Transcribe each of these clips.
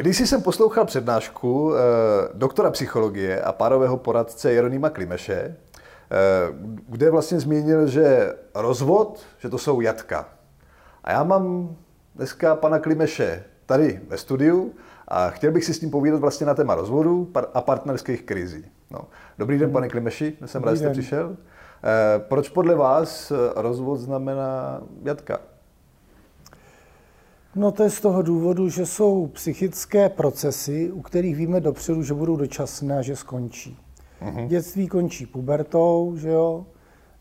Když jsem poslouchal přednášku eh, doktora psychologie a párového poradce Jeronýma Klimeše, eh, kde vlastně zmínil, že rozvod, že to jsou jatka. A já mám dneska pana Klimeše tady ve studiu a chtěl bych si s ním povídat vlastně na téma rozvodu a partnerských krizí. No. Dobrý den, pane Klimeši, jsem rád, že jste přišel. Eh, proč podle vás rozvod znamená jatka? No to je z toho důvodu, že jsou psychické procesy, u kterých víme dopředu, že budou dočasné a že skončí. Uh-huh. Dětství končí pubertou, že jo?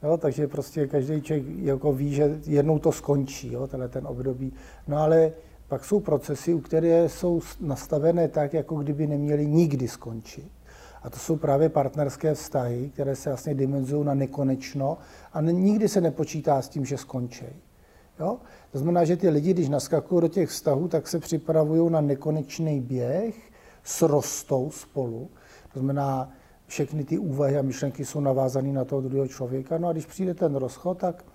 jo, takže prostě každý člověk jako ví, že jednou to skončí, jo, tenhle ten období. No ale pak jsou procesy, u které jsou nastavené tak, jako kdyby neměly nikdy skončit. A to jsou právě partnerské vztahy, které se vlastně dimenzují na nekonečno a nikdy se nepočítá s tím, že skončí. Jo? To znamená, že ty lidi, když naskakují do těch vztahů, tak se připravují na nekonečný běh, srostou spolu. To znamená, všechny ty úvahy a myšlenky jsou navázané na toho druhého člověka. No a když přijde ten rozchod, tak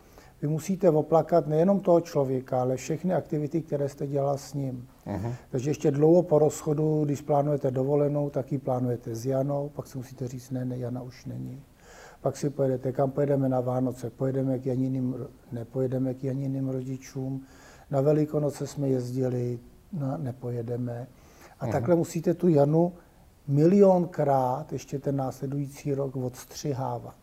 vy musíte oplakat nejenom toho člověka, ale všechny aktivity, které jste dělal s ním. Uh-huh. Takže ještě dlouho po rozchodu, když plánujete dovolenou, tak ji plánujete s Janou, pak si musíte říct, ne, ne, Jana už není pak si pojedete, kam pojedeme na Vánoce, pojedeme k Janiným, nepojedeme k Janiným rodičům, na Velikonoce jsme jezdili, no, nepojedeme. A uh-huh. takhle musíte tu Janu milionkrát ještě ten následující rok odstřihávat.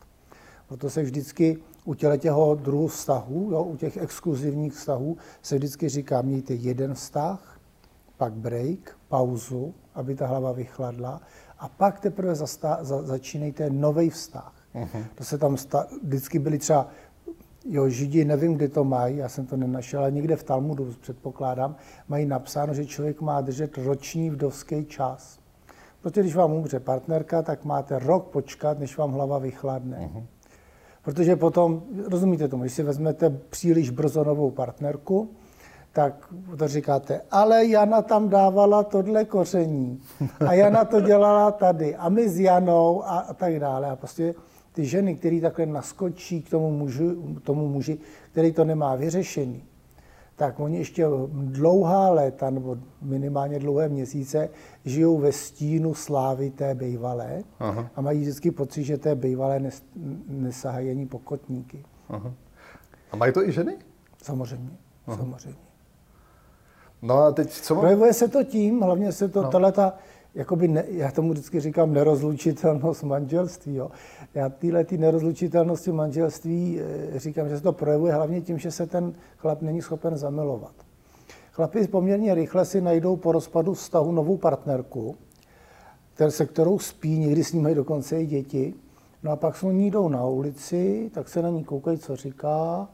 Proto se vždycky u těchto druhů vztahů, jo, u těch exkluzivních vztahů, se vždycky říká, mějte jeden vztah, pak break, pauzu, aby ta hlava vychladla, a pak teprve zasta- za- začínejte nový vztah. Uh-huh. To se tam sta- vždycky byli třeba, jo, Židi, nevím, kde to mají, já jsem to nenašel, ale někde v Talmudu, předpokládám, mají napsáno, že člověk má držet roční vdovský čas. Protože když vám umře partnerka, tak máte rok počkat, než vám hlava vychladne. Uh-huh. Protože potom, rozumíte tomu, když si vezmete příliš brzo novou partnerku, tak to říkáte, ale Jana tam dávala tohle koření a Jana to dělala tady a my s Janou a, a tak dále. A prostě ty ženy, které takhle naskočí k tomu muži, tomu muži, který to nemá vyřešený, tak oni ještě dlouhá léta, nebo minimálně dlouhé měsíce, žijou ve stínu slávy té bejvalé Aha. a mají vždycky pocit, že té bejvalé nes, nesahají ani pokotníky. Aha. A mají to i ženy? Samozřejmě, Aha. samozřejmě. No a teď co? Projevuje se to tím, hlavně se to, no. tato, jakoby ne, já tomu vždycky říkám nerozlučitelnost manželství. Jo. Já tyhle ty nerozlučitelnosti manželství eh, říkám, že se to projevuje hlavně tím, že se ten chlap není schopen zamilovat. Chlapi poměrně rychle si najdou po rozpadu vztahu novou partnerku, se kterou spí, někdy s ní mají dokonce i děti. No a pak s ní jdou na ulici, tak se na ní koukají, co říká,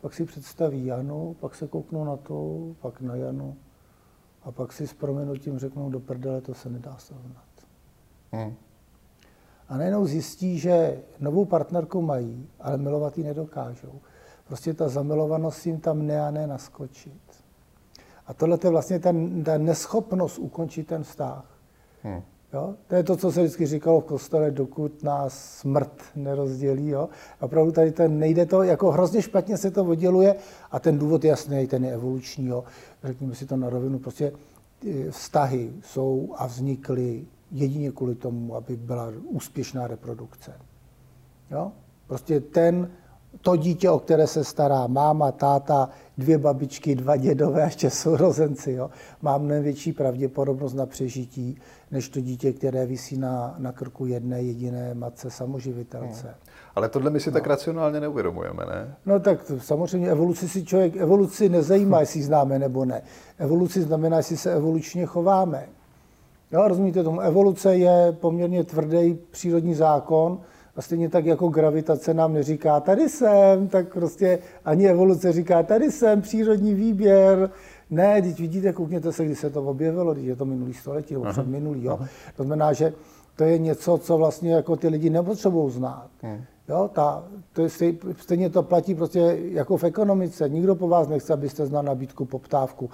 pak si představí Janu, pak se kouknou na to, pak na Janu a pak si s proměnutím řeknou do prdele, to se nedá srovnat. Hmm. A najednou zjistí, že novou partnerku mají, ale milovat ji nedokážou. Prostě ta zamilovanost jim tam ne a ne naskočit. A tohle je vlastně ten, ta neschopnost ukončit ten vztah. Hmm. Jo? To je to, co se vždycky říkalo v kostele, dokud nás smrt nerozdělí. Jo? A opravdu tady ten, nejde to, jako hrozně špatně se to odděluje a ten důvod je jasný, ten je evoluční. Jo? Řekněme si to na rovinu. Prostě vztahy jsou a vznikly jedině kvůli tomu, aby byla úspěšná reprodukce. Jo? Prostě ten, to dítě, o které se stará máma, táta, dvě babičky, dva dědové a ještě sourozenci, jo, má mnohem větší pravděpodobnost na přežití, než to dítě, které visí na, na krku jedné jediné matce samoživitelce. Hmm. Ale tohle my si no. tak racionálně neuvědomujeme, ne? No tak to, samozřejmě evoluci si člověk, evoluci nezajímá, jestli známe nebo ne. Evoluci znamená, jestli se evolučně chováme. Jo, rozumíte tomu? Evoluce je poměrně tvrdý přírodní zákon, a stejně tak jako gravitace nám neříká, tady jsem, tak prostě ani evoluce říká, tady jsem, přírodní výběr. Ne, teď vidíte, koukněte se, kdy se to objevilo, když je to minulý století, nebo před minulý. Jo. To znamená, že to je něco, co vlastně jako ty lidi nepotřebují znát. Hmm. Jo, ta, to je, stejně to platí prostě jako v ekonomice. Nikdo po vás nechce, abyste znal nabídku, poptávku.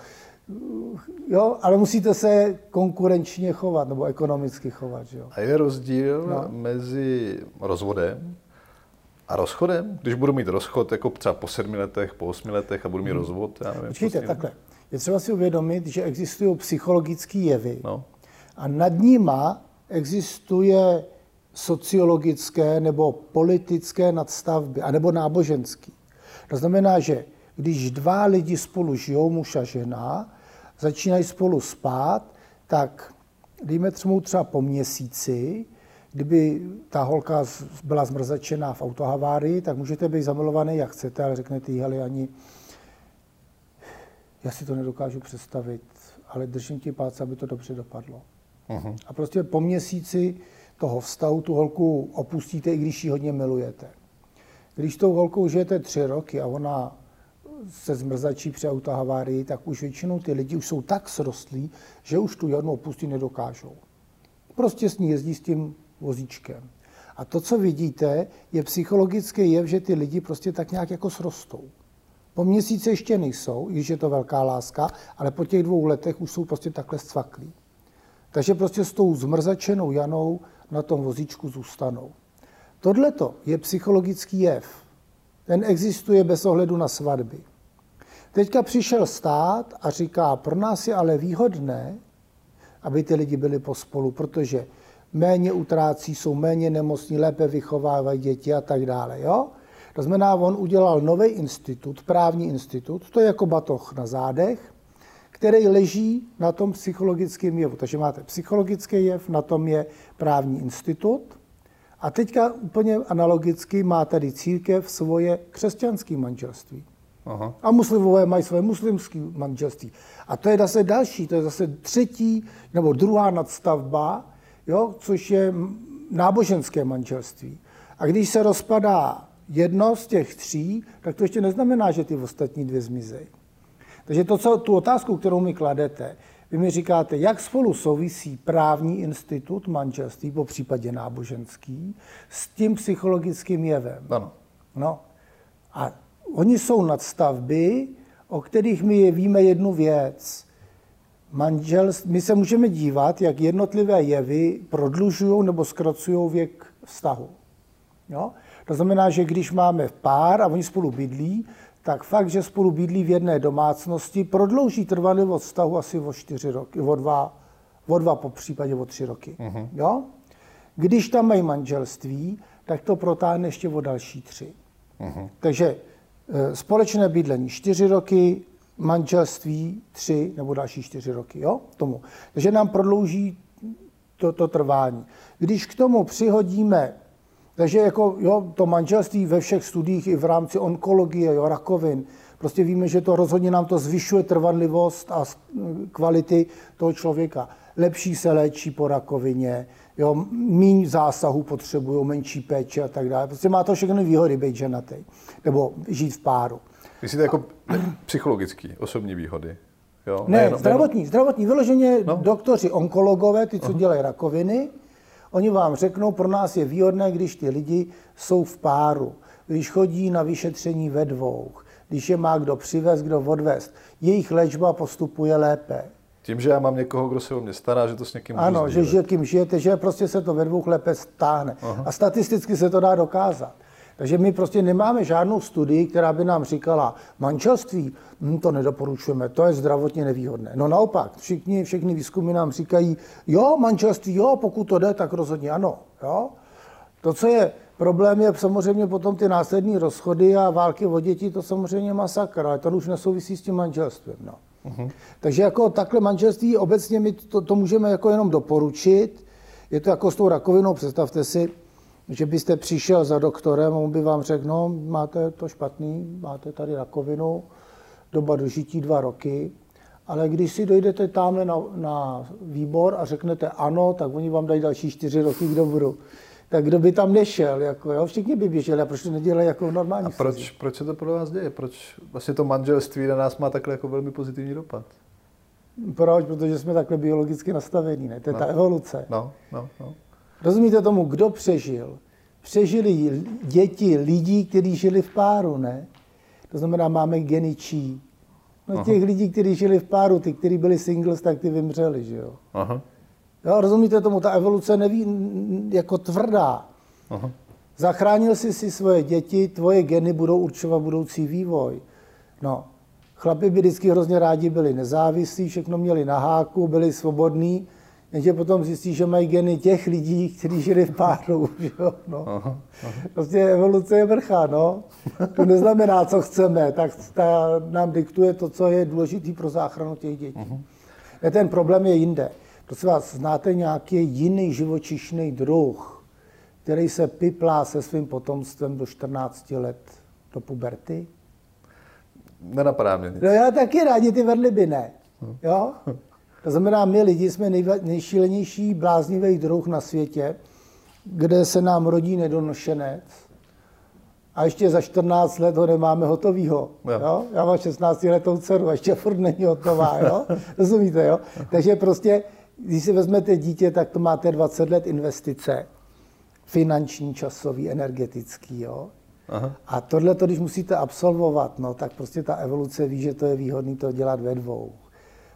Jo, ale musíte se konkurenčně chovat, nebo ekonomicky chovat. Že jo. A je rozdíl no. mezi rozvodem a rozchodem? Když budu mít rozchod jako třeba po sedmi letech, po osmi letech a budu mít hmm. rozvod, já nevím. Počkejte, takhle. je třeba si uvědomit, že existují psychologické jevy No. a nad nima existuje sociologické nebo politické nadstavby, anebo náboženský. To znamená, že když dva lidi spolu žijou, muž a žena, začínají spolu spát, tak dejme třeba třeba po měsíci, kdyby ta holka byla zmrzačená v autohavárii, tak můžete být zamilovaný, jak chcete, ale řeknete jí, hele, ani já si to nedokážu představit, ale držím ti palce, aby to dobře dopadlo. Mhm. A prostě po měsíci toho vztahu tu holku opustíte, i když ji hodně milujete. Když tou holkou žijete tři roky a ona se zmrzačí při autohavárii, tak už většinou ty lidi už jsou tak srostlí, že už tu jednu opustit nedokážou. Prostě s ní jezdí s tím vozíčkem. A to, co vidíte, je psychologický jev, že ty lidi prostě tak nějak jako srostou. Po měsíci ještě nejsou, když je to velká láska, ale po těch dvou letech už jsou prostě takhle stvaklí. Takže prostě s tou zmrzačenou Janou na tom vozíčku zůstanou. Tohle je psychologický jev. Ten existuje bez ohledu na svatby. Teďka přišel stát a říká, pro nás je ale výhodné, aby ty lidi byli pospolu, protože méně utrácí, jsou méně nemocní, lépe vychovávají děti a tak dále. Jo? To znamená, on udělal nový institut, právní institut, to je jako batoh na zádech, který leží na tom psychologickém jevu. Takže máte psychologický jev, na tom je právní institut. A teďka úplně analogicky má tady církev svoje křesťanské manželství. Aha. A muslimové mají své muslimské manželství. A to je zase další, to je zase třetí nebo druhá nadstavba, jo, což je náboženské manželství. A když se rozpadá jedno z těch tří, tak to ještě neznamená, že ty ostatní dvě zmizejí. Takže to, co, tu otázku, kterou mi kladete, vy mi říkáte, jak spolu souvisí právní institut manželství, po případě náboženský, s tím psychologickým jevem. Ano. No. A oni jsou nadstavby, o kterých my víme jednu věc. Manžel, my se můžeme dívat, jak jednotlivé jevy prodlužují nebo zkracují věk vztahu. Jo? To znamená, že když máme pár a oni spolu bydlí, tak fakt, že spolu bydlí v jedné domácnosti, prodlouží trvanlivost vztahu asi o čtyři roky, o dva, o dva po případě o tři roky. Mm-hmm. Jo? Když tam mají manželství, tak to protáhne ještě o další tři. Mm-hmm. Takže společné bydlení čtyři roky, manželství tři nebo další čtyři roky, jo, tomu. Takže nám prodlouží to, to trvání. Když k tomu přihodíme, takže jako, jo, to manželství ve všech studiích i v rámci onkologie, jo, rakovin, prostě víme, že to rozhodně nám to zvyšuje trvanlivost a kvality toho člověka. Lepší se léčí po rakovině, jo, míň zásahů potřebují, menší péče a tak dále. Prostě má to všechny výhody být ženatý, nebo žít v páru. Myslíte jako psychologický, osobní výhody? Jo? Ne, Nejenom- zdravotní, zdravotní. Vyloženě No. doktoři, onkologové, ty, co dělají rakoviny, oni vám řeknou, pro nás je výhodné, když ty lidi jsou v páru, když chodí na vyšetření ve dvou, když je má kdo přivez, kdo odvést. Jejich léčba postupuje lépe. Tím, že já mám někoho, kdo se o mě stará, že to s někým Ano, že, sdílet. že kým žijete, že prostě se to ve dvou lépe stáhne. Aha. A statisticky se to dá dokázat. Takže my prostě nemáme žádnou studii, která by nám říkala, manželství, hm, to nedoporučujeme, to je zdravotně nevýhodné. No naopak, všichni, všechny výzkumy nám říkají, jo, manželství, jo, pokud to jde, tak rozhodně ano. Jo? To, co je problém, je samozřejmě potom ty následní rozchody a války o děti, to samozřejmě masakr, ale to už nesouvisí s tím manželstvím. No. Uh-huh. Takže jako takhle manželství obecně my to, to můžeme jako jenom doporučit. Je to jako s tou rakovinou, představte si, že byste přišel za doktorem on by vám řekl, no, máte to špatný, máte tady rakovinu, doba dožití dva roky, ale když si dojdete tamhle na, na výbor a řeknete ano, tak oni vám dají další čtyři roky k dobru. Tak kdo by tam nešel, jako, jo? všichni by běželi, a proč to nedělají jako normální A proč, proč se to podle vás děje? Proč vlastně to manželství na nás má takhle jako velmi pozitivní dopad? Proč? Protože jsme takhle biologicky nastavení, ne? To je no. ta evoluce. No, no, no. Rozumíte tomu, kdo přežil? Přežili děti lidí, kteří žili v páru, ne? To znamená, máme geny čí. No těch lidí, kteří žili v páru, ty, kteří byli singles, tak ty vymřeli, že jo? Aha, jo rozumíte tomu, ta evoluce neví jako tvrdá. aha. Zachránil jsi si svoje děti, tvoje geny budou určovat budoucí vývoj. No, Chlapi by vždycky hrozně rádi byli nezávislí, všechno měli na háku, byli svobodní, jenže potom zjistí, že mají geny těch lidí, kteří žili v páru. Jo? No. Aha, aha. Prostě evoluce je vrchá, no. To neznamená, co chceme, tak ta nám diktuje to, co je důležité pro záchranu těch dětí. Uh-huh. Ten problém je jinde. Prosím vás, znáte nějaký jiný živočišný druh, který se piplá se svým potomstvem do 14 let do puberty? Nenapadá mě nic. No já taky rádi ty vedliby ne. Jo? To znamená, my lidi jsme nejšílenější bláznivý druh na světě, kde se nám rodí nedonošenec a ještě za 14 let ho nemáme hotovýho. Jo. Jo? Já mám 16 letou dceru a ještě furt není hotová. Jo? Rozumíte? Jo? Takže prostě, když si vezmete dítě, tak to máte 20 let investice. Finanční, časový, energetický. Jo? Aha. A tohle, když musíte absolvovat, no, tak prostě ta evoluce ví, že to je výhodné to dělat ve dvou.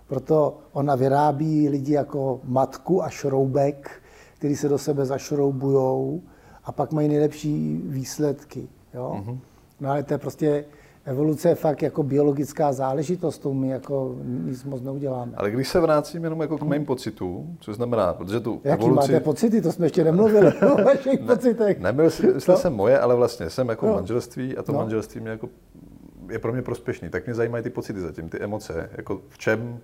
Proto ona vyrábí lidi jako matku a šroubek, který se do sebe zašroubujou a pak mají nejlepší výsledky. Jo? Uh-huh. No ale to je prostě evoluce je fakt jako biologická záležitost, to my jako nic moc neuděláme. Ale když se vrátím jenom jako k mým pocitům, co znamená, protože tu Jaký evoluci... máte pocity, to jsme ještě nemluvili o vašich ne, pocitech. Nebyl no. jsem moje, ale vlastně jsem jako no. manželství a to no. manželství mě jako je pro mě prospěšný. Tak mě zajímají ty pocity zatím, ty emoce. Jako v čem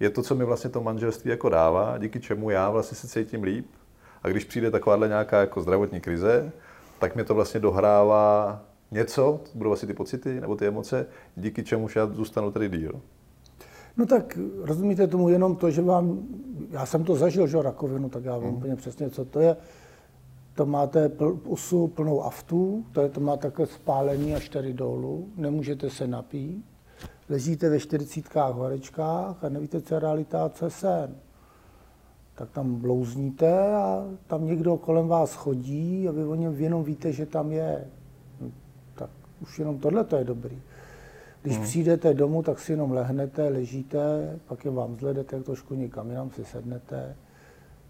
je to, co mi vlastně to manželství jako dává, díky čemu já vlastně se cítím líp. A když přijde takováhle nějaká jako zdravotní krize, tak mě to vlastně dohrává něco, budou asi ty pocity nebo ty emoce, díky čemu já zůstanu tady díl. No tak rozumíte tomu jenom to, že vám, já jsem to zažil, že rakovinu, tak já vám hmm. úplně přesně, co to je. To máte pl, pusu plnou aftů, to, je, to má takové spálení až tady dolů, nemůžete se napít, ležíte ve čtyřicítkách horečkách a nevíte, co je realita a co je sen. Tak tam blouzníte a tam někdo kolem vás chodí a vy o něm jenom víte, že tam je. Už jenom tohle to je dobrý. Když hmm. přijdete domů, tak si jenom lehnete, ležíte, pak je vám zle, jdete trošku někam jinam, si sednete.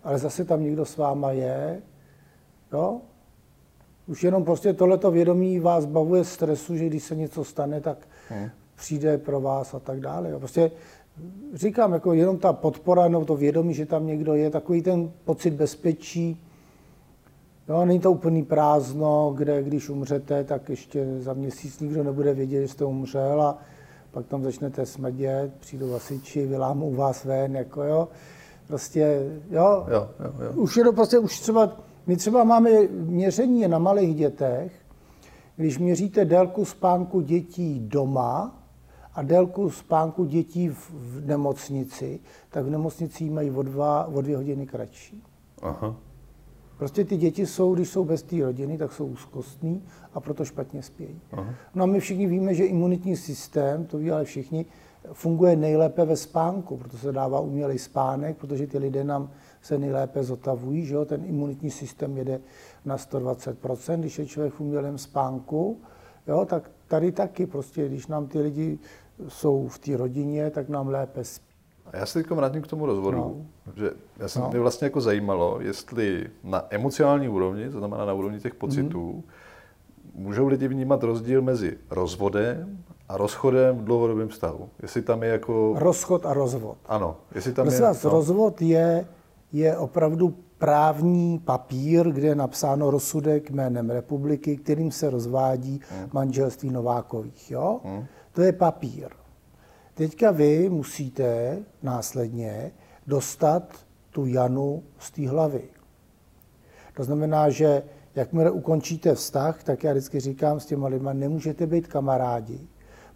Ale zase tam někdo s váma je, jo? Už jenom prostě tohleto vědomí vás bavuje stresu, že když se něco stane, tak hmm přijde pro vás a tak dále. Prostě říkám, jako jenom ta podpora nebo to vědomí, že tam někdo je, takový ten pocit bezpečí, Jo, není to úplný prázdno, kde když umřete, tak ještě za měsíc nikdo nebude vědět, že jste umřel a pak tam začnete smrdět, přijdou vasiči, vylámou vás ven, jako jo. Prostě, jo, jo, jo, jo. už je to prostě, už třeba, my třeba máme měření na malých dětech, když měříte délku spánku dětí doma, a délku spánku dětí v, v nemocnici, tak v nemocnici mají o, dva, o dvě hodiny kratší. Aha. Prostě ty děti jsou, když jsou bez té rodiny, tak jsou úzkostní a proto špatně spějí. Aha. No a my všichni víme, že imunitní systém, to ví ale všichni, funguje nejlépe ve spánku, proto se dává umělý spánek, protože ty lidé nám se nejlépe zotavují, že jo? ten imunitní systém jede na 120%, když je člověk v umělém spánku, jo? tak tady taky prostě, když nám ty lidi jsou v té rodině, tak nám lépe spí. A já se teď vrátím k tomu rozvodu, no. že já jsem no. mě vlastně jako zajímalo, jestli na emocionální úrovni, to znamená na úrovni těch pocitů, mm. můžou lidi vnímat rozdíl mezi rozvodem a rozchodem v dlouhodobém vztahu. Jestli tam je jako... Rozchod a rozvod. Ano. Jestli tam Prosím je... Vás, no. rozvod je, je opravdu právní papír, kde je napsáno rozsudek jménem republiky, kterým se rozvádí hmm. manželství Novákových. Jo? Hmm. To je papír. Teďka vy musíte následně dostat tu Janu z té hlavy. To znamená, že jakmile ukončíte vztah, tak já vždycky říkám s těma lidma, nemůžete být kamarádi,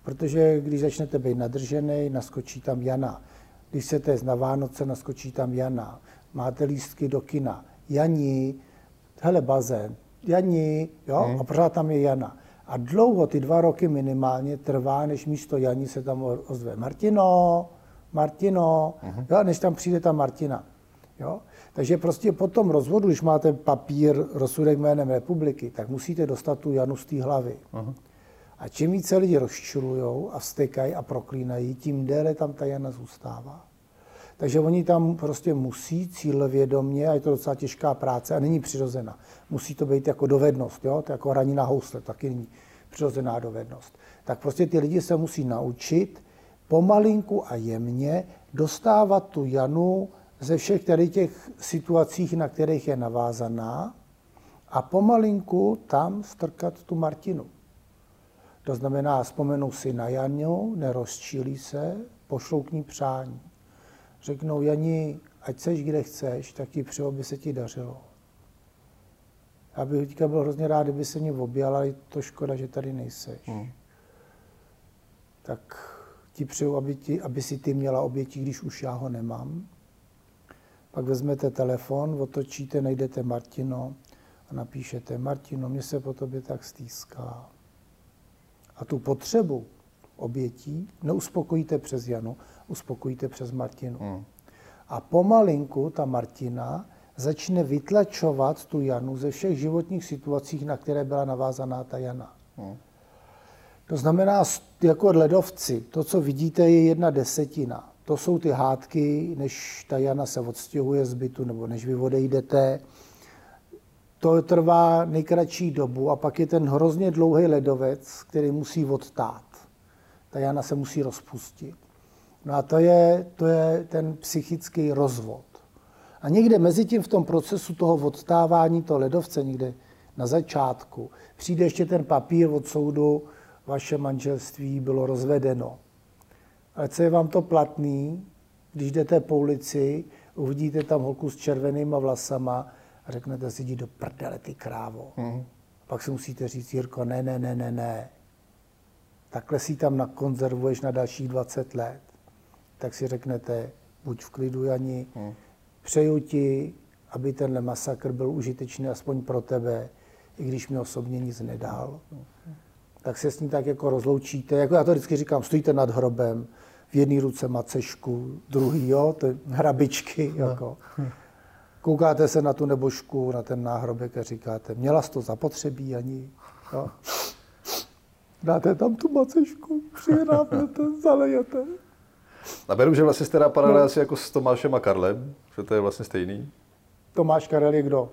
protože když začnete být nadržený, naskočí tam Jana. Když chcete na Vánoce, naskočí tam Jana. Máte lístky do kina. Jani, hele bazén, Jani, jo, hmm. a pořád tam je Jana. A dlouho, ty dva roky minimálně, trvá, než místo Janí se tam ozve Martino, Martino, uh-huh. jo, než tam přijde ta Martina. Jo? Takže prostě po tom rozvodu, když máte papír, rozsudek jménem republiky, tak musíte dostat tu Janu z té hlavy. Uh-huh. A čím více lidi rozčilují a vstekají a proklínají, tím déle tam ta Jana zůstává. Takže oni tam prostě musí cílevědomě, a je to docela těžká práce a není přirozená. Musí to být jako dovednost, jo? to jako hraní na housle, taky není přirozená dovednost. Tak prostě ty lidi se musí naučit, pomalinku a jemně dostávat tu Janu ze všech tady těch situacích, na kterých je navázaná a pomalinku tam strkat tu Martinu. To znamená, vzpomenou si na Janu, nerozčílí se, pošlou k ní přání. Řeknou, Jani, ať seš kde chceš, tak ti přeju, aby se ti dařilo. Já bych teďka byl hrozně rád, kdyby se mě objal, ale je to škoda, že tady nejseš. Hmm. Tak ti přeju, aby, ti, aby si ty měla obětí, když už já ho nemám. Pak vezmete telefon, otočíte, najdete Martino a napíšete, Martino, mě se po tobě tak stýská. A tu potřebu obětí neuspokojíte přes Janu, uspokojíte přes Martinu. Hmm. A pomalinku ta Martina začne vytlačovat tu Janu ze všech životních situací, na které byla navázaná ta Jana. Hmm. To znamená, jako ledovci, to, co vidíte, je jedna desetina. To jsou ty hádky, než ta Jana se odstěhuje z bytu, nebo než vy odejdete. To trvá nejkratší dobu a pak je ten hrozně dlouhý ledovec, který musí odtát. Ta Jana se musí rozpustit. No a to je, to je ten psychický rozvod. A někde mezi tím v tom procesu toho odstávání toho ledovce, někde na začátku, přijde ještě ten papír od soudu, vaše manželství bylo rozvedeno. Ale co je vám to platný, když jdete po ulici, uvidíte tam holku s červenýma vlasama a řeknete si, jdi do prdele, ty krávo. Mm. Pak si musíte říct, Jirko, ne, ne, ne, ne, ne. Takhle si tam nakonzervuješ na dalších 20 let. Tak si řeknete, buď v klidu, Jani, mm Přeju ti, aby tenhle masakr byl užitečný aspoň pro tebe, i když mi osobně nic nedal. Tak se s ním tak jako rozloučíte. Jako já to vždycky říkám, stojíte nad hrobem, v jedné ruce macešku, druhý, jo, to hrabičky, no. jako. Koukáte se na tu nebožku, na ten náhrobek a říkáte, měla jsi to zapotřebí ani, jo. Dáte tam tu macešku, přihrábnete, zalejete. A beru, že vlastně jste paralel no. asi jako s Tomášem a Karlem, že to je vlastně stejný. Tomáš Karel je kdo?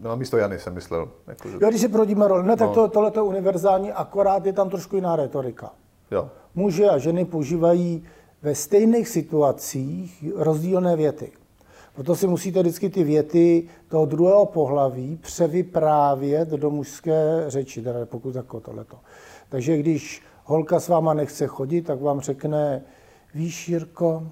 No místo Jany jsem myslel. Jako, že... Jo, když si prodíme roli, ne, tak no. to, tohle je univerzální, akorát je tam trošku jiná retorika. Jo. Muže a ženy používají ve stejných situacích rozdílné věty. Proto si musíte vždycky ty věty toho druhého pohlaví převyprávět do mužské řeči, teda pokud jako tohleto. Takže když holka s váma nechce chodit, tak vám řekne, víš, Jirko,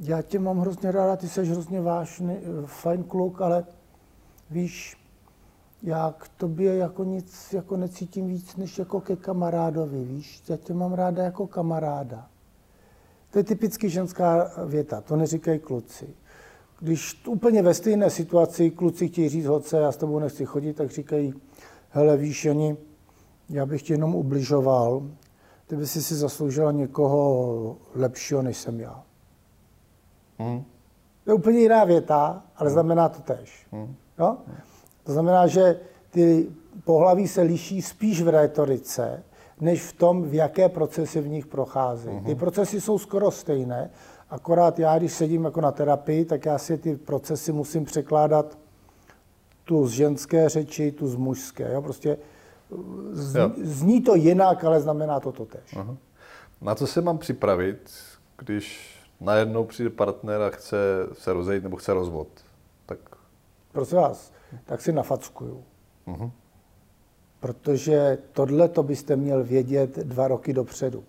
já tě mám hrozně ráda, ty jsi hrozně vážný, fajn kluk, ale víš, já k tobě jako nic jako necítím víc, než jako ke kamarádovi, víš, já tě mám ráda jako kamaráda. To je typicky ženská věta, to neříkají kluci. Když úplně ve stejné situaci kluci chtějí říct holce, já s tebou nechci chodit, tak říkají, hele víš, Jani, já bych tě jenom ubližoval, ty by si si zasloužila někoho lepšího, než jsem já. Hmm. To je úplně jiná věta, ale hmm. znamená to tež. Hmm. Jo? To znamená, že ty pohlaví se liší spíš v rétorice, než v tom, v jaké procesy v nich procházejí. Hmm. Ty procesy jsou skoro stejné, akorát já, když sedím jako na terapii, tak já si ty procesy musím překládat tu z ženské řeči, tu z mužské. Jo? Prostě z, zní to jinak, ale znamená to to tež. Aha. Na co se mám připravit, když najednou přijde partner a chce se rozejít nebo chce rozvod? Tak... Prosím vás, tak si nafackuju. Uh-huh. Protože tohle to byste měl vědět dva roky dopředu.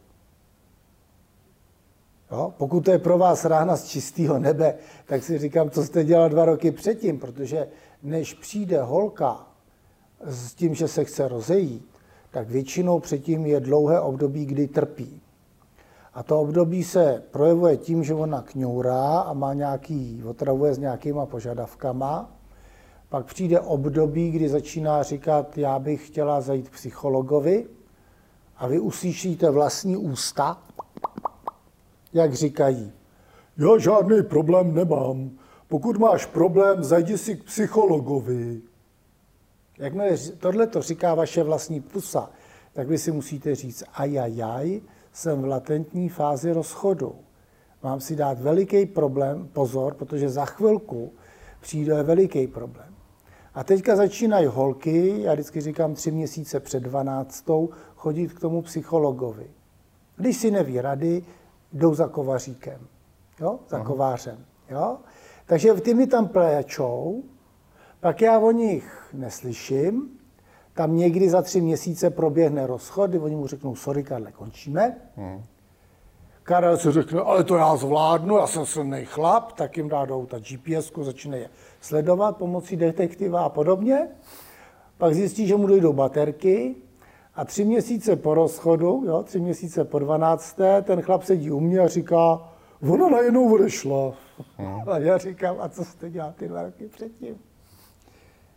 Jo? Pokud to je pro vás rána z čistého nebe, tak si říkám, co jste dělal dva roky předtím, protože než přijde holka s tím, že se chce rozejít, tak většinou předtím je dlouhé období, kdy trpí. A to období se projevuje tím, že ona kňourá a má nějaký, otravuje s nějakýma požadavkama. Pak přijde období, kdy začíná říkat, já bych chtěla zajít psychologovi a vy uslyšíte vlastní ústa, jak říkají, já žádný problém nemám. Pokud máš problém, zajdi si k psychologovi. Jakmile tohle to říká vaše vlastní pusa, tak vy si musíte říct ajajaj, jsem v latentní fázi rozchodu. Mám si dát veliký problém, pozor, protože za chvilku přijde veliký problém. A teďka začínají holky, já vždycky říkám tři měsíce před 12. chodit k tomu psychologovi. Když si neví rady, jdou za kovaříkem, jo? za Aha. kovářem. Jo? Takže ty mi tam pléčou, pak já o nich neslyším, tam někdy za tři měsíce proběhne rozchod, kdy oni mu řeknou, sorry Karle, končíme. Hmm. Karel si řekne, ale to já zvládnu, já jsem silný chlap, tak jim dá do auta GPS, začne je sledovat pomocí detektiva a podobně. Pak zjistí, že mu dojdou baterky a tři měsíce po rozchodu, jo, tři měsíce po 12. ten chlap sedí u mě a říká, ona najednou odešla. Hmm. A já říkám, a co jste dělal ty dva roky předtím?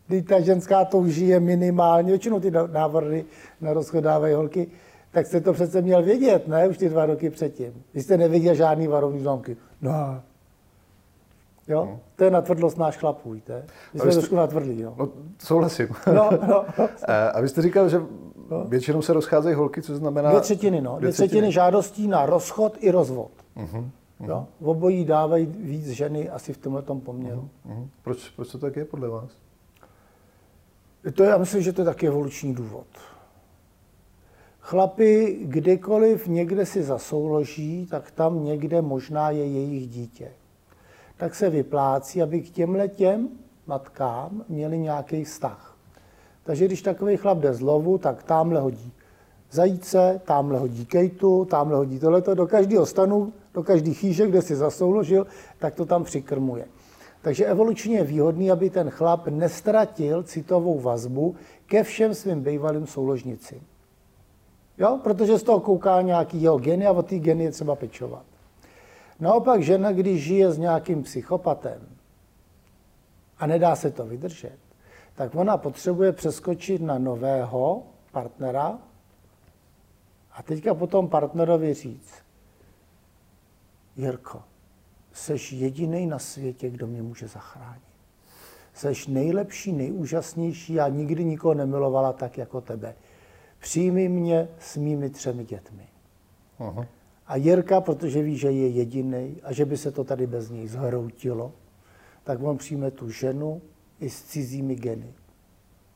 Kdy ta ženská touží je minimálně, většinou ty návrhy na rozchod dávají holky, tak jste to přece měl vědět, ne? Už ty dva roky předtím. Vy jste neviděl žádný varovný známky. No. Jo? Hmm. To je natvrdlost náš chlapů, víte? My jsme jste... trošku natvrdlí, jo? No, souhlasím. No, no. a vy jste říkal, že no. většinou se rozcházejí holky, co znamená... Dvě třetiny, no. Dvě, Dvě třetiny. třetiny žádostí na rozchod i rozvod. Uh-huh. Jo? V obojí dávají víc ženy asi v tomhle poměru. Uh-huh. Proč, proč to tak je podle vás? To je, já myslím, že to je taky evoluční důvod. Chlapi, kdykoliv někde si zasouloží, tak tam někde možná je jejich dítě. Tak se vyplácí, aby k těmhle těm matkám měli nějaký vztah. Takže když takový chlap jde z lovu, tak tamhle hodí zajíce, tamhle hodí kejtu, tamhle hodí tohleto, do každého stanu, do každý chýže, kde si zasouložil, tak to tam přikrmuje. Takže evolučně je výhodný, aby ten chlap nestratil citovou vazbu ke všem svým bývalým souložnicím. Jo? Protože z toho kouká nějaký jeho geny a o té geny je třeba pečovat. Naopak žena, když žije s nějakým psychopatem a nedá se to vydržet, tak ona potřebuje přeskočit na nového partnera a teďka potom partnerovi říct, Jirko, seš jediný na světě, kdo mě může zachránit. Seš nejlepší, nejúžasnější, já nikdy nikoho nemilovala tak jako tebe. Přijmi mě s mými třemi dětmi. Aha. A Jirka, protože ví, že je jediný a že by se to tady bez něj zhroutilo, tak on přijme tu ženu i s cizími geny.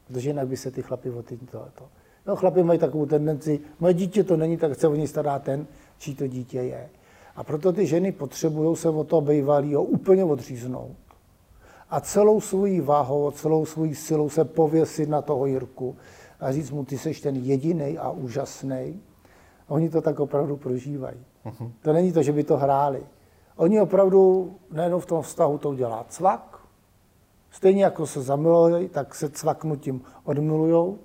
Protože jinak by se ty chlapy o to. No, chlapi mají takovou tendenci, moje dítě to není, tak se o ní stará ten, čí to dítě je. A proto ty ženy potřebují se od toho bývalého úplně odříznout. A celou svoji váhou, celou svoji silou se pověsit na toho Jirku a říct mu, ty jsi ten jediný a úžasný. Oni to tak opravdu prožívají. Uh-huh. To není to, že by to hráli. Oni opravdu nejenom v tom vztahu to udělá cvak, stejně jako se zamilují, tak se cvaknutím odmilujou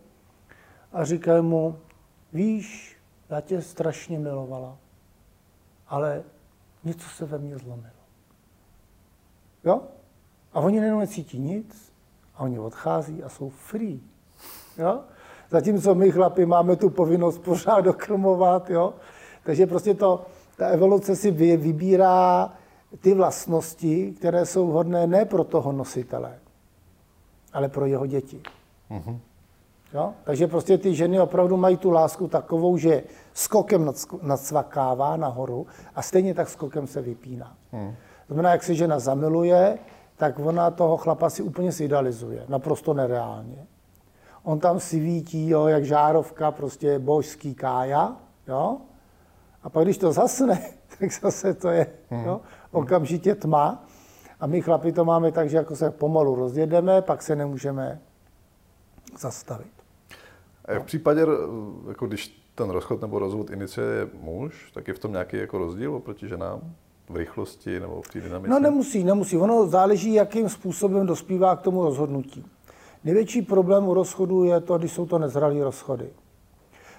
a říkají mu, víš, já tě strašně milovala, ale něco se ve mně zlomilo. Jo? A oni nejenom necítí nic, a oni odchází a jsou free. Jo? Zatímco my chlapi máme tu povinnost pořád dokrmovat, jo? Takže prostě to, ta evoluce si vybírá ty vlastnosti, které jsou vhodné ne pro toho nositele, ale pro jeho děti. Uh-huh. Jo? Takže prostě ty ženy opravdu mají tu lásku takovou, že skokem nadsvakává nahoru a stejně tak skokem se vypíná. Hmm. To znamená, jak se žena zamiluje, tak ona toho chlapa si úplně sidealizuje, naprosto nereálně. On tam si vítí, jo, jak žárovka, prostě božský kája, jo? A pak, když to zasne, tak zase to je jo, hmm. okamžitě tma. A my chlapi to máme tak, že jako se pomalu rozjedeme, pak se nemůžeme zastavit. A v případě, jako když ten rozchod nebo rozvod iniciuje muž, tak je v tom nějaký jako rozdíl oproti ženám? V rychlosti nebo v té dynamice? No nemusí, nemusí. Ono záleží, jakým způsobem dospívá k tomu rozhodnutí. Největší problém u rozchodu je to, když jsou to nezralé rozchody.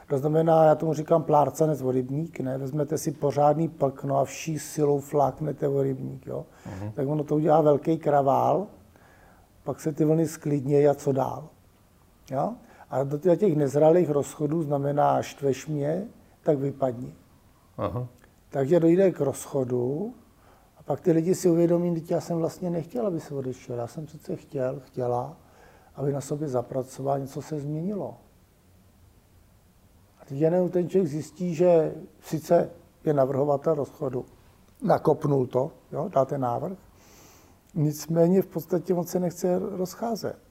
To znamená, já tomu říkám plárcanec rybník, ne? Vezmete si pořádný plkno a vší silou fláknete o rybník, jo? Uh-huh. Tak ono to udělá velký kravál, pak se ty vlny sklidnějí a co dál. Jo? A do těch nezralých rozchodů znamená štveš mě, tak vypadni. Aha. Takže dojde k rozchodu a pak ty lidi si uvědomí, že já jsem vlastně nechtěl, aby se odešel. Já jsem přece chtěl, chtěla, aby na sobě zapracoval, něco se změnilo. A teď jenom ten člověk zjistí, že sice je navrhovatel rozchodu, nakopnul to, jo, dá ten návrh, nicméně v podstatě on se nechce rozcházet.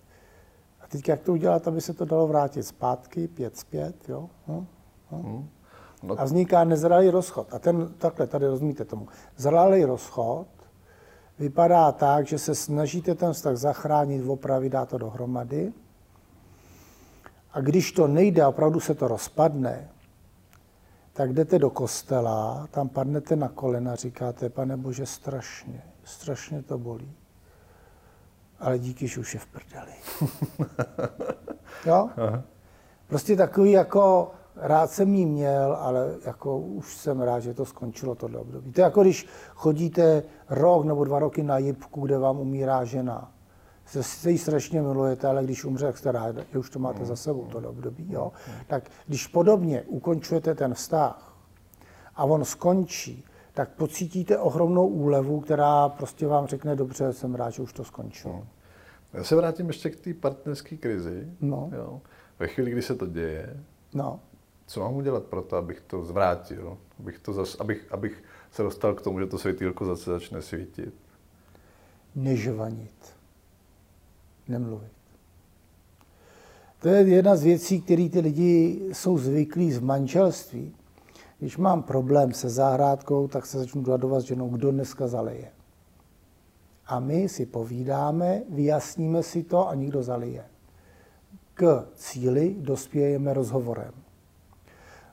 A teď jak to udělat, aby se to dalo vrátit zpátky, pět zpět, jo? Hm? Hm? No. A vzniká nezralý rozchod. A ten, takhle, tady rozumíte tomu. Zralý rozchod vypadá tak, že se snažíte ten vztah zachránit, opravit, dát to dohromady. A když to nejde opravdu se to rozpadne, tak jdete do kostela, tam padnete na kolena, říkáte, pane Bože, strašně, strašně to bolí. Ale díky, že už je v prdeli. jo? Aha. Prostě takový jako, rád jsem jí měl, ale jako už jsem rád, že to skončilo tohle období. To je jako když chodíte rok nebo dva roky na jibku, kde vám umírá žena. Se, se jí strašně milujete, ale když umře, jak jste rád, že už to máte za sebou, tohle období. Jo? Tak když podobně ukončujete ten vztah a on skončí, tak pocítíte ohromnou úlevu, která prostě vám řekne, dobře, jsem rád, že už to skončilo. Já se vrátím ještě k té partnerské krizi. No. Jo. Ve chvíli, kdy se to děje, no. co mám udělat pro to, abych to zvrátil? Abych, to zas, abych, abych se dostal k tomu, že to světýlko zase začne svítit? Nežvanit. Nemluvit. To je jedna z věcí, které ty lidi jsou zvyklí z manželství. Když mám problém se zahrádkou, tak se začnu dohadovat s ženou, kdo dneska zaleje. A my si povídáme, vyjasníme si to a nikdo zalije k cíli dospějeme rozhovorem.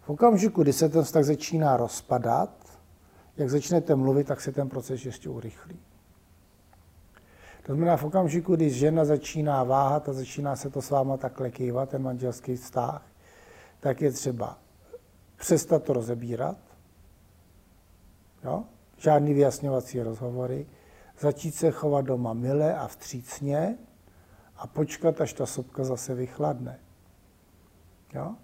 V okamžiku, kdy se ten vztah začíná rozpadat, jak začnete mluvit, tak se ten proces ještě urychlí. To znamená, v okamžiku, kdy žena začíná váhat a začíná se to s váma takhle kývat, ten manželský vztah, tak je třeba přestat to rozebírat, jo? žádný vyjasňovací rozhovory, začít se chovat doma mile a vstřícně, a počkat, až ta sopka zase vychladne. Jo?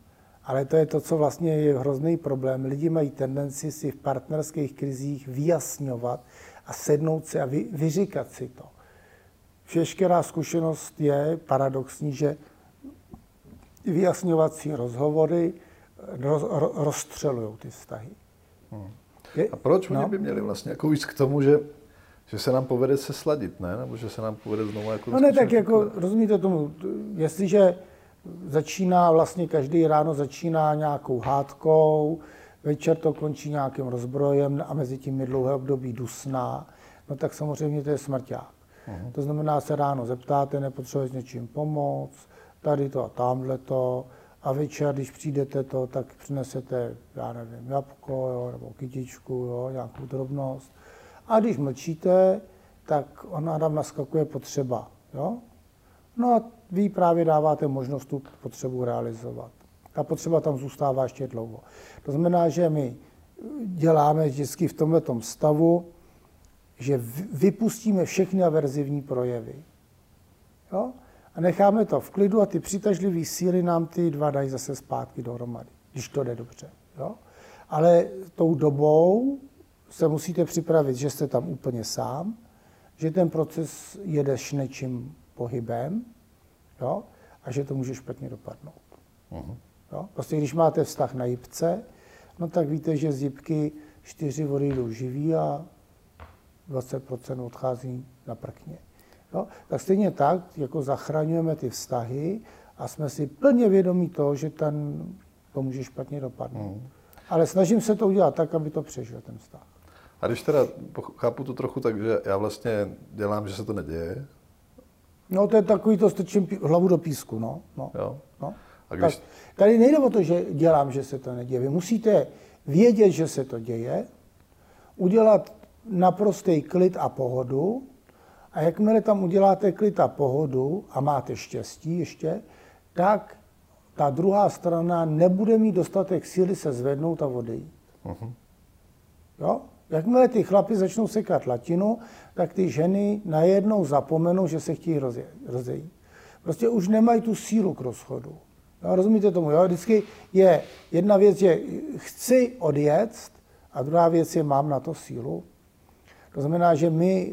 Ale to je to, co vlastně je hrozný problém. Lidi mají tendenci si v partnerských krizích vyjasňovat a sednout si a vy, vyříkat si to. Všeškerá zkušenost je paradoxní, že vyjasňovací rozhovory roz, ro, rozstřelují ty vztahy. Hmm. A proč no? oni by měli vlastně jako víc k tomu, že že se nám povede se sladit, ne? Nebo že se nám povede znovu jako... No ne, tak jako, rozumíte tomu, jestliže začíná vlastně každý ráno začíná nějakou hádkou, večer to končí nějakým rozbrojem a mezi tím je dlouhé období dusná, no tak samozřejmě to je smrťák. Uh-huh. To znamená, se ráno zeptáte, nepotřebujete s něčím pomoct, tady to a tamhle to, a večer, když přijdete to, tak přinesete, já nevím, jabko, jo, nebo kytičku, jo, nějakou drobnost. A když mlčíte, tak ona tam naskakuje potřeba. Jo? No a vy právě dáváte možnost tu potřebu realizovat. Ta potřeba tam zůstává ještě dlouho. To znamená, že my děláme vždycky v tomto stavu, že vypustíme všechny averzivní projevy. Jo? A necháme to v klidu a ty přitažlivé síly nám ty dva dají zase zpátky dohromady, když to jde dobře. Jo? Ale tou dobou se musíte připravit, že jste tam úplně sám, že ten proces jede šnečím pohybem jo, a že to může špatně dopadnout. Uh-huh. Jo? Prostě když máte vztah na jibce, no tak víte, že z jibky čtyři vody jdou živý a 20% odchází na prkně. Jo? Tak stejně tak, jako zachraňujeme ty vztahy a jsme si plně vědomí toho, že ten, to může špatně dopadnout. Uh-huh. Ale snažím se to udělat tak, aby to přežil ten vztah. A když teda chápu to trochu tak, že já vlastně dělám, že se to neděje. No to je takový, to strčím hlavu do písku, no. no, jo. no. A když... tak, tady nejde o to, že dělám, že se to neděje. Vy musíte vědět, že se to děje, udělat naprostý klid a pohodu a jakmile tam uděláte klid a pohodu a máte štěstí ještě, tak ta druhá strana nebude mít dostatek síly se zvednout a odejít. Uh-huh. Jo? Jakmile ty chlapy začnou sekat latinu, tak ty ženy najednou zapomenou, že se chtějí rozejít. Prostě už nemají tu sílu k rozchodu. No, rozumíte tomu? Jo? Vždycky je jedna věc, že chci odjet, a druhá věc je, mám na to sílu. To znamená, že my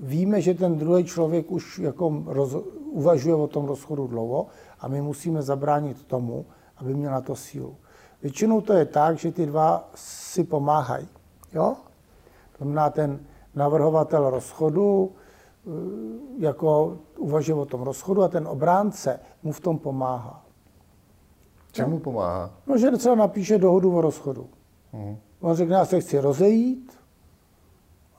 víme, že ten druhý člověk už jako roz, uvažuje o tom rozchodu dlouho a my musíme zabránit tomu, aby měl na to sílu. Většinou to je tak, že ty dva si pomáhají. Jo? To znamená, ten navrhovatel rozchodu eh, jako uvažuje o tom rozchodu a ten obránce mu v tom pomáhá. Čemu pomáhá? No, že třeba napíše dohodu o rozchodu. Hmm. On řekne, já se chci rozejít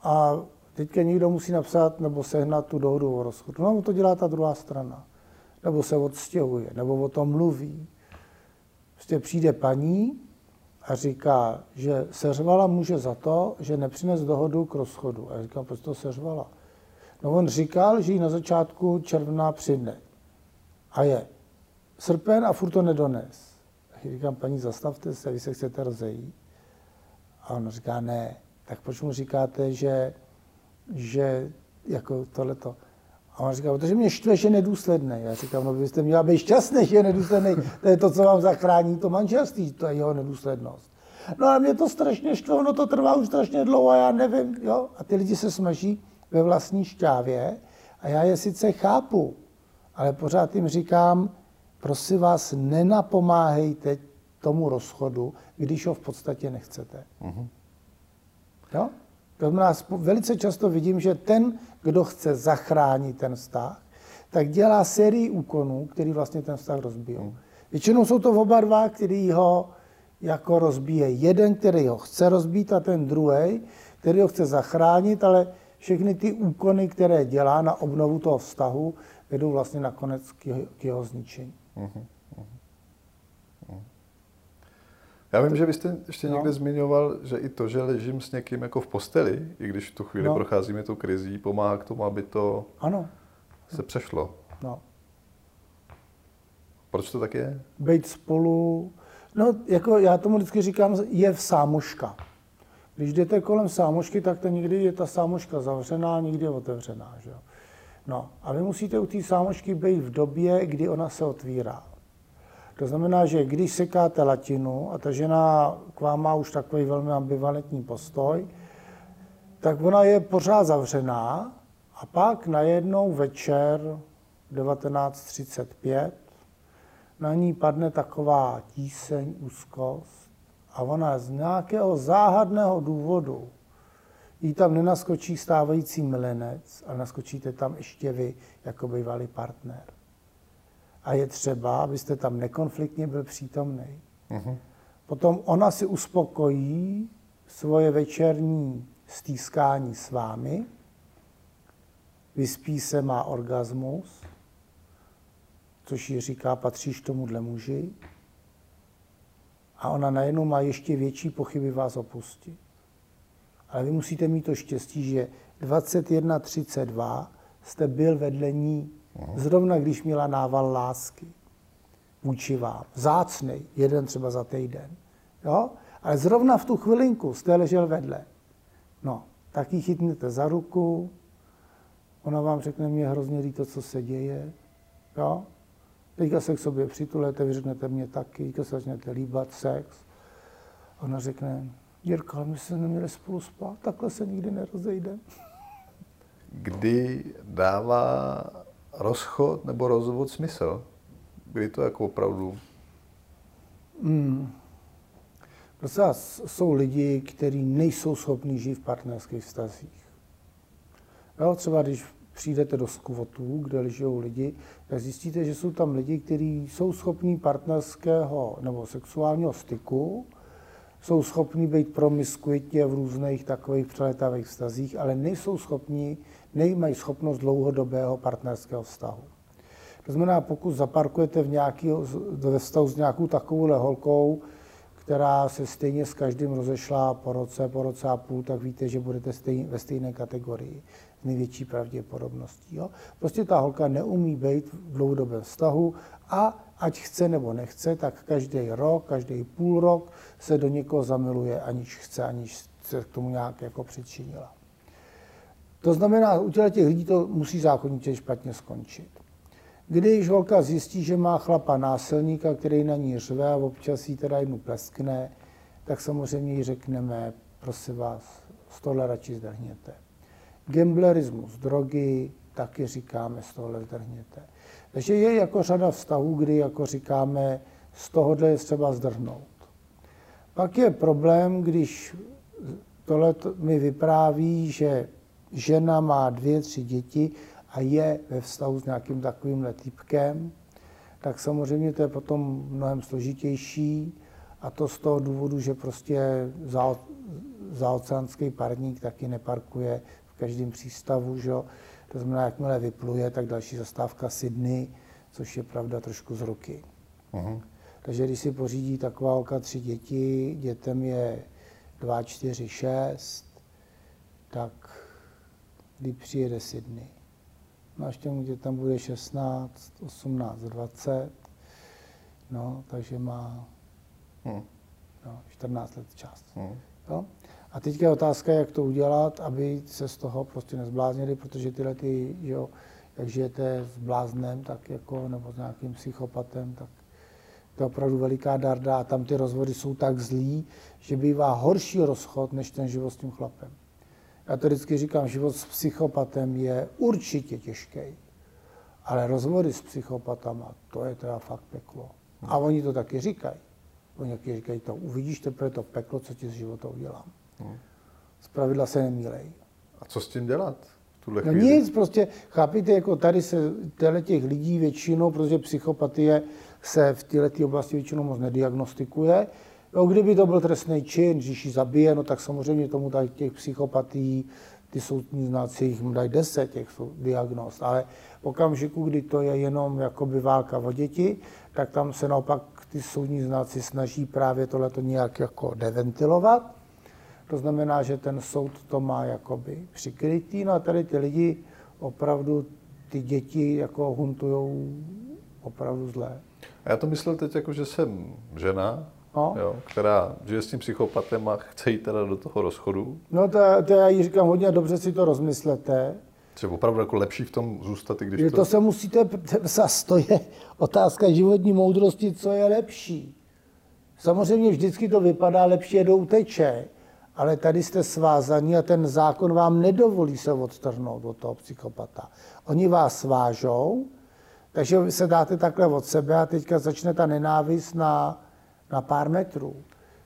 a teďka někdo musí napsat nebo sehnat tu dohodu o rozchodu. No, to dělá ta druhá strana. Nebo se odstěhuje, nebo o tom mluví. Prostě přijde paní a říká, že seřvala muže za to, že nepřines dohodu k rozchodu. A já říkám, proč to seřvala? No on říkal, že ji na začátku června přidne. A je srpen a furt to nedones. A říkám, paní, zastavte se, vy se chcete rozejít. A on říká, ne. Tak proč mu říkáte, že, že jako tohleto? A on říká, protože mě štve, že je nedůsledný. Já říkám, no byste měla být šťastný, že je nedůsledný. To je to, co vám zachrání to manželství, to je jeho nedůslednost. No ale mě to strašně štve, ono to trvá už strašně dlouho a já nevím, jo. A ty lidi se smaží ve vlastní šťávě a já je sice chápu, ale pořád jim říkám, prosím vás, nenapomáhejte tomu rozchodu, když ho v podstatě nechcete. Uh-huh. Jo? To znamená, velice často vidím, že ten, kdo chce zachránit ten vztah, tak dělá sérii úkonů, který vlastně ten vztah rozbijou. Uh-huh. Většinou jsou to oba dva, který ho jako rozbíje. Jeden, který ho chce rozbít a ten druhý, který ho chce zachránit, ale všechny ty úkony, které dělá na obnovu toho vztahu, vedou vlastně nakonec k jeho, k jeho zničení. Uh-huh. Já vím, že vy jste ještě no. někde zmiňoval, že i to, že ležím s někým jako v posteli, i když v tu chvíli no. procházíme tu krizí, pomáhá k tomu, aby to ano. se přešlo. No. Proč to tak je? Být spolu, no jako já tomu vždycky říkám, je v sámoška. Když jdete kolem sámošky, tak to někdy je ta sámoška zavřená, někdy je otevřená. Že? No a vy musíte u té sámošky být v době, kdy ona se otvírá. To znamená, že když sekáte latinu a ta žena k vám má už takový velmi ambivalentní postoj, tak ona je pořád zavřená a pak najednou večer 1935 na ní padne taková tíseň, úzkost a ona z nějakého záhadného důvodu jí tam nenaskočí stávající milenec, ale naskočíte tam ještě vy jako bývalý partner a je třeba, abyste tam nekonfliktně byl přítomný. Uh-huh. Potom ona si uspokojí svoje večerní stýskání s vámi, vyspí se, má orgasmus, což ji říká, patříš tomuhle muži, a ona najednou má ještě větší pochyby vás opustit. Ale vy musíte mít to štěstí, že 21.32 jste byl vedle ní Zrovna když měla nával lásky vůči vám, zácnej, jeden třeba za týden, jo? ale zrovna v tu chvilinku jste ležel vedle. No, tak ji chytnete za ruku, ona vám řekne, mě hrozně líto, co se děje, jo? Teďka se k sobě přitulete, vy řeknete mě taky, teďka se začnete líbat, sex. Ona řekne, Jirka, ale my se neměli spolu spát, takhle se nikdy nerozejdeme. Kdy dává rozchod nebo rozvod smysl? Kdy to jako opravdu? Hmm. Prostě jsou lidi, kteří nejsou schopni žít v partnerských vztazích. Jo, třeba když přijdete do skvotů, kde žijou lidi, tak zjistíte, že jsou tam lidi, kteří jsou schopní partnerského nebo sexuálního styku, jsou schopní být promiskuitně v různých takových přeletavých vztazích, ale nejsou schopní nemají schopnost dlouhodobého partnerského vztahu. To znamená, pokud zaparkujete v nějaký, ve vztahu s nějakou takovou holkou, která se stejně s každým rozešla po roce, po roce a půl, tak víte, že budete stejně, ve stejné kategorii s největší pravděpodobností. Jo? Prostě ta holka neumí být v dlouhodobém vztahu a ať chce nebo nechce, tak každý rok, každý půl rok se do někoho zamiluje, aniž chce, aniž se k tomu nějak jako přičinila. To znamená, u těch lidí to musí zákonitě špatně skončit. Když holka zjistí, že má chlapa násilníka, který na ní řve a občas jí teda jednu pleskne, tak samozřejmě jí řekneme, prosím vás, z tohle radši zdrhněte. Gamblerismus, drogy, taky říkáme, z tohle zdrhněte. Takže je jako řada vztahů, kdy jako říkáme, z tohohle je třeba zdrhnout. Pak je problém, když tohle mi vypráví, že žena má dvě, tři děti a je ve vztahu s nějakým takovým týpkem, tak samozřejmě to je potom mnohem složitější a to z toho důvodu, že prostě za, zaoceánský parník taky neparkuje v každém přístavu, že? to znamená, jakmile vypluje, tak další zastávka Sydney, což je pravda trošku z ruky. Uh-huh. Takže když si pořídí taková oka tři děti, dětem je 2, 4, 6, tak kdy přijede Sydney. No až těm dětem bude 16, 18, 20, no, takže má hmm. no, 14 let čas. Hmm. Jo? A teď je otázka, jak to udělat, aby se z toho prostě nezbláznili, protože tyhle ty, jo, jak žijete s bláznem, tak jako, nebo s nějakým psychopatem, tak to je opravdu veliká darda a tam ty rozvody jsou tak zlí, že bývá horší rozchod, než ten život s tím chlapem. Já to vždycky říkám, život s psychopatem je určitě těžký, ale rozvody s psychopatama, to je teda fakt peklo. A oni to taky říkají. Oni taky říkají to, uvidíš teprve to peklo, co ti z života udělám. Z pravidla se nemílej. A co s tím dělat? tuhle no nic, prostě chápíte, jako tady se těch lidí většinou, protože psychopatie se v této oblasti většinou moc nediagnostikuje. No, kdyby to byl trestný čin, když ji zabije, no tak samozřejmě tomu tady těch psychopatí, ty soudní znáci jich dají deset těch diagnóz, ale v okamžiku, kdy to je jenom jakoby válka o děti, tak tam se naopak ty soudní znáci snaží právě tohleto nějak jako deventilovat. To znamená, že ten soud to má jakoby přikrytý, no a tady ty lidi opravdu ty děti jako huntujou opravdu zlé. A já to myslel teď jako, že jsem žena, no. jo, která žije s tím psychopatem a chce jít teda do toho rozchodu. No to, to já jí říkám hodně dobře si to rozmyslete. Je opravdu jako lepší v tom zůstat, i když je to... to se musíte, zase to je otázka životní moudrosti, co je lepší. Samozřejmě vždycky to vypadá lepší, jedou teče ale tady jste svázaní a ten zákon vám nedovolí se odtrhnout od toho psychopata. Oni vás svážou, takže se dáte takhle od sebe a teďka začne ta nenávist na, na pár metrů.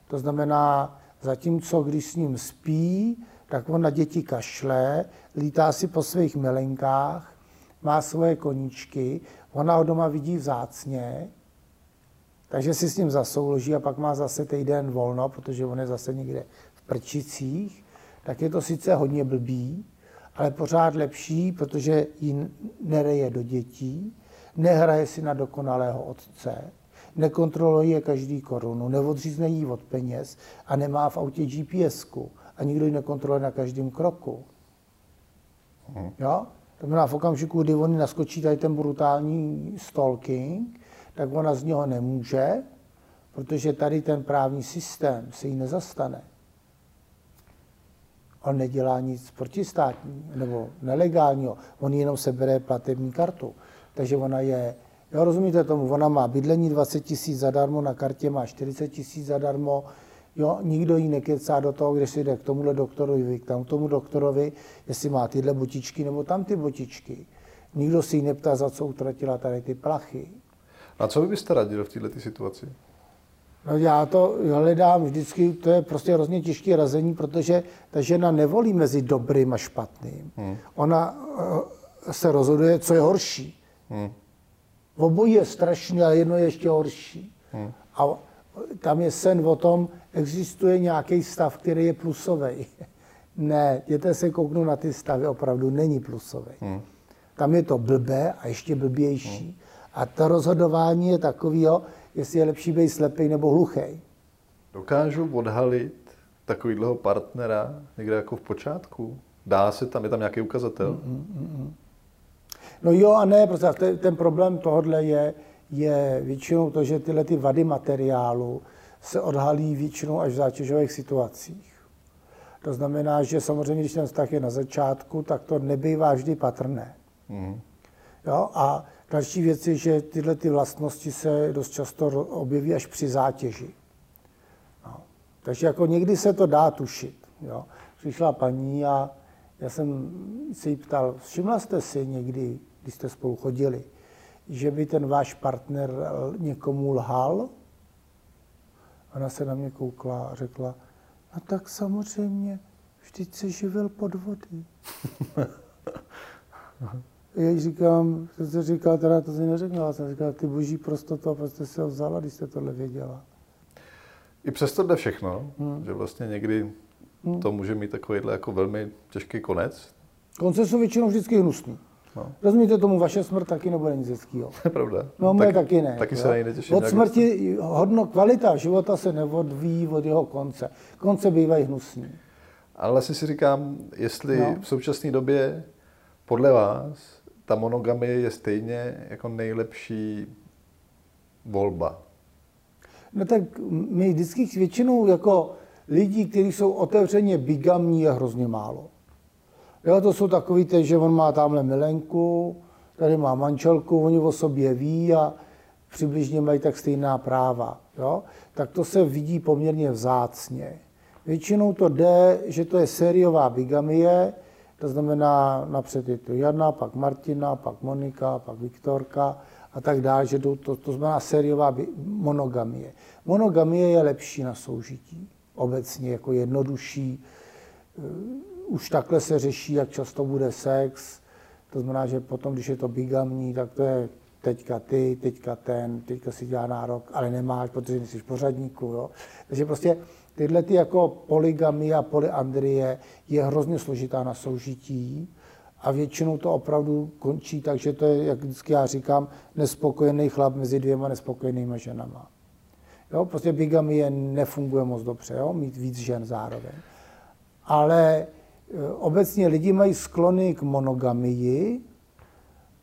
To znamená, zatímco když s ním spí, tak on na děti kašle, lítá si po svých milenkách, má svoje koníčky, ona ho doma vidí vzácně, takže si s ním zasouloží a pak má zase týden volno, protože on je zase někde prčicích, tak je to sice hodně blbý, ale pořád lepší, protože ji nereje do dětí, nehraje si na dokonalého otce, nekontroluje každý korunu, neodřízne jí od peněz a nemá v autě gps a nikdo ji nekontroluje na každém kroku. Hmm. Jo? To znamená, v okamžiku, kdy oni naskočí tady ten brutální stalking, tak ona z něho nemůže, protože tady ten právní systém se jí nezastane on nedělá nic protistátní nebo nelegálního, on jenom sebere platební kartu. Takže ona je, jo, rozumíte tomu, ona má bydlení 20 tisíc zadarmo, na kartě má 40 tisíc zadarmo, jo, nikdo jí nekecá do toho, když si jde k tomuhle doktorovi, k tomu doktorovi, jestli má tyhle botičky nebo tam ty botičky. Nikdo si ji neptá, za co utratila tady ty plachy. A co byste radil v této situaci? No já to hledám vždycky, to je prostě hrozně těžké razení, protože ta žena nevolí mezi dobrým a špatným. Hmm. Ona uh, se rozhoduje, co je horší. Hmm. Obojí je strašný, ale jedno je ještě horší. Hmm. A tam je sen o tom, existuje nějaký stav, který je plusový. ne, jděte se kouknout na ty stavy, opravdu není plusový. Hmm. Tam je to blbé a ještě blbější. Hmm. A to rozhodování je takového, jestli je lepší být slepý nebo hluchý. Dokážu odhalit takovýhleho partnera někde jako v počátku? Dá se tam, je tam nějaký ukazatel? Mm, mm, mm. No jo a ne, protože ten, ten problém tohohle je, je většinou to, že tyhle ty vady materiálu se odhalí většinou až v zátěžových situacích. To znamená, že samozřejmě, když ten vztah je na začátku, tak to nebývá vždy patrné. Mm. Jo? A Další věc je, že tyhle ty vlastnosti se dost často objeví až při zátěži. No. Takže jako někdy se to dá tušit. Jo. Přišla paní a já jsem se jí ptal, všimla jste si někdy, když jste spolu chodili, že by ten váš partner někomu lhal? Ona se na mě koukla a řekla, no tak samozřejmě, vždyť se živil pod vody. Já říkám, co jsi říkal, teda to si neřekl, já jsem říkal, ty boží prostotu, a proč jste si ho vzala, když jste tohle věděla. I přesto jde všechno, hmm. že vlastně někdy hmm. to může mít takovýhle jako velmi těžký konec. Konce jsou většinou vždycky hnusný. No. Rozumíte tomu, vaše smrt taky nebude nic hezkého. To je pravda. No, moje tak, taky ne. Taky jo? se netěším. Od smrti hodno, kvalita života se neodvíjí od jeho konce. Konce bývají hnusný. Ale vlastně si říkám, jestli no. v současné době podle vás ta monogamie je stejně jako nejlepší volba. No tak my vždycky většinou jako lidí, kteří jsou otevřeně bigamní, je hrozně málo. Jo, to jsou takový, ty, že on má tamhle milenku, tady má manželku, oni o sobě ví a přibližně mají tak stejná práva. Jo? Tak to se vidí poměrně vzácně. Většinou to jde, že to je sériová bigamie, to znamená napřed je to Jana, pak Martina, pak Monika, pak Viktorka a tak dále, že to, to, to znamená sériová monogamie. Monogamie je lepší na soužití, obecně jako jednodušší. Už takhle se řeší, jak často bude sex, to znamená, že potom, když je to bigamní, tak to je teďka ty, teďka ten, teďka si dělá nárok, ale nemáš, protože nejsi v pořadníku. Jo? Takže prostě tyhle ty jako polygamie a polyandrie je hrozně složitá na soužití a většinou to opravdu končí tak, že to je, jak vždycky já říkám, nespokojený chlap mezi dvěma nespokojenýma ženama. Jo, prostě bigamie nefunguje moc dobře, jo, mít víc žen zároveň. Ale obecně lidi mají sklony k monogamii.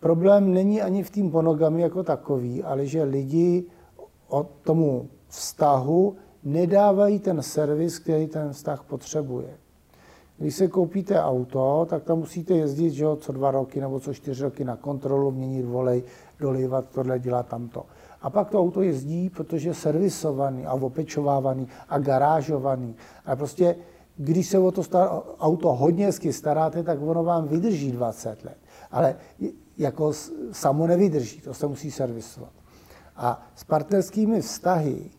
Problém není ani v té monogamii jako takový, ale že lidi o tomu vztahu nedávají ten servis, který ten vztah potřebuje. Když se koupíte auto, tak tam musíte jezdit že jo, co dva roky nebo co čtyři roky na kontrolu, měnit volej, dolívat tohle, dělat tamto. A pak to auto jezdí, protože je servisovaný a opečovávaný a garážovaný. A prostě, když se o to star- auto hodně hezky staráte, tak ono vám vydrží 20 let. Ale jako samo nevydrží, to se musí servisovat. A s partnerskými vztahy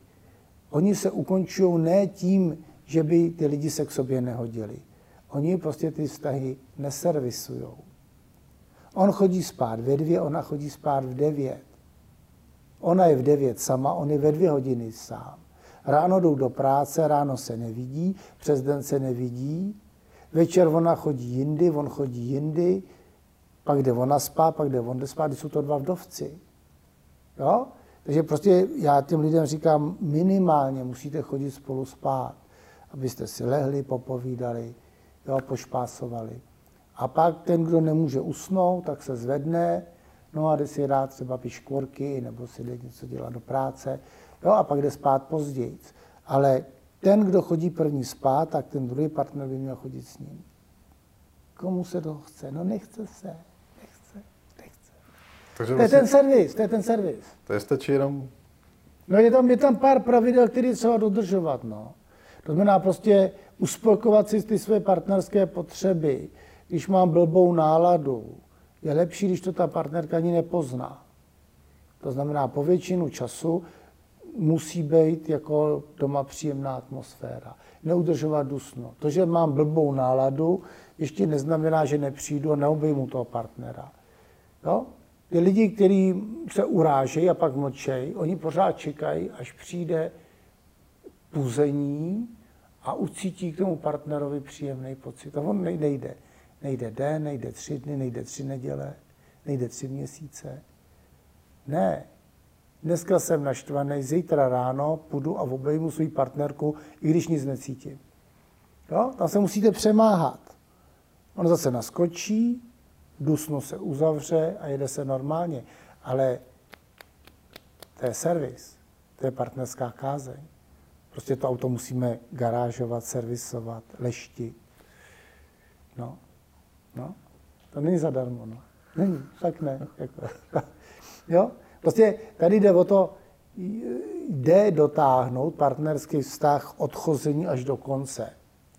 Oni se ukončují ne tím, že by ty lidi se k sobě nehodili. Oni prostě ty vztahy neservisují. On chodí spát ve dvě, ona chodí spát v devět. Ona je v devět sama, on je ve dvě hodiny sám. Ráno jdou do práce, ráno se nevidí, přes den se nevidí, večer ona chodí jindy, on chodí jindy, pak jde ona spát, pak jde on spát, jsou to dva vdovci. Jo? Takže prostě já těm lidem říkám, minimálně musíte chodit spolu spát, abyste si lehli, popovídali, jo, pošpásovali. A pak ten, kdo nemůže usnout, tak se zvedne, no a jde si rád třeba piškvorky, nebo si jde něco dělat do práce, jo, a pak jde spát později. Ale ten, kdo chodí první spát, tak ten druhý partner by měl chodit s ním. Komu se to chce? No nechce se. Takže to je vlastně, ten servis, to je ten servis. To je stačí jenom... No je tam, je tam pár pravidel, které třeba dodržovat, no. To znamená prostě uspokovat si ty své partnerské potřeby. Když mám blbou náladu, je lepší, když to ta partnerka ani nepozná. To znamená, po většinu času musí být jako doma příjemná atmosféra. Neudržovat dusno. To, že mám blbou náladu, ještě neznamená, že nepřijdu a neobejmu toho partnera. Jo? Ty lidi, kteří se urážejí a pak mlčejí, oni pořád čekají, až přijde puzení a ucítí k tomu partnerovi příjemný pocit. A on nejde. Nejde den, nejde tři dny, nejde tři neděle, nejde tři měsíce. Ne. Dneska jsem naštvaný, zítra ráno půjdu a obejmu svou partnerku, i když nic necítím. Jo? Tam se musíte přemáhat. On zase naskočí, dusno se uzavře a jede se normálně. Ale to je servis, to je partnerská kázeň. Prostě to auto musíme garážovat, servisovat, leštit. No, no, to není zadarmo, no. Není, tak ne. Jako. jo? Prostě tady jde o to, jde dotáhnout partnerský vztah odchození až do konce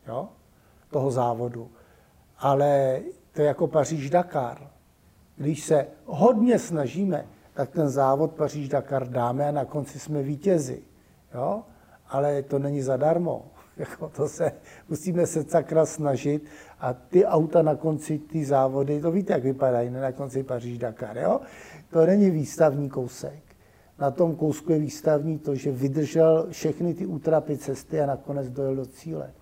jo? toho závodu. Ale to je jako Paříž-Dakar. Když se hodně snažíme, tak ten závod Paříž-Dakar dáme a na konci jsme vítězi. Jo? Ale to není zadarmo. Jako to se, musíme se sakra snažit a ty auta na konci ty závody, to víte, jak vypadají, ne na konci Paříž Dakar, jo? To není výstavní kousek. Na tom kousku je výstavní to, že vydržel všechny ty útrapy cesty a nakonec dojel do cíle.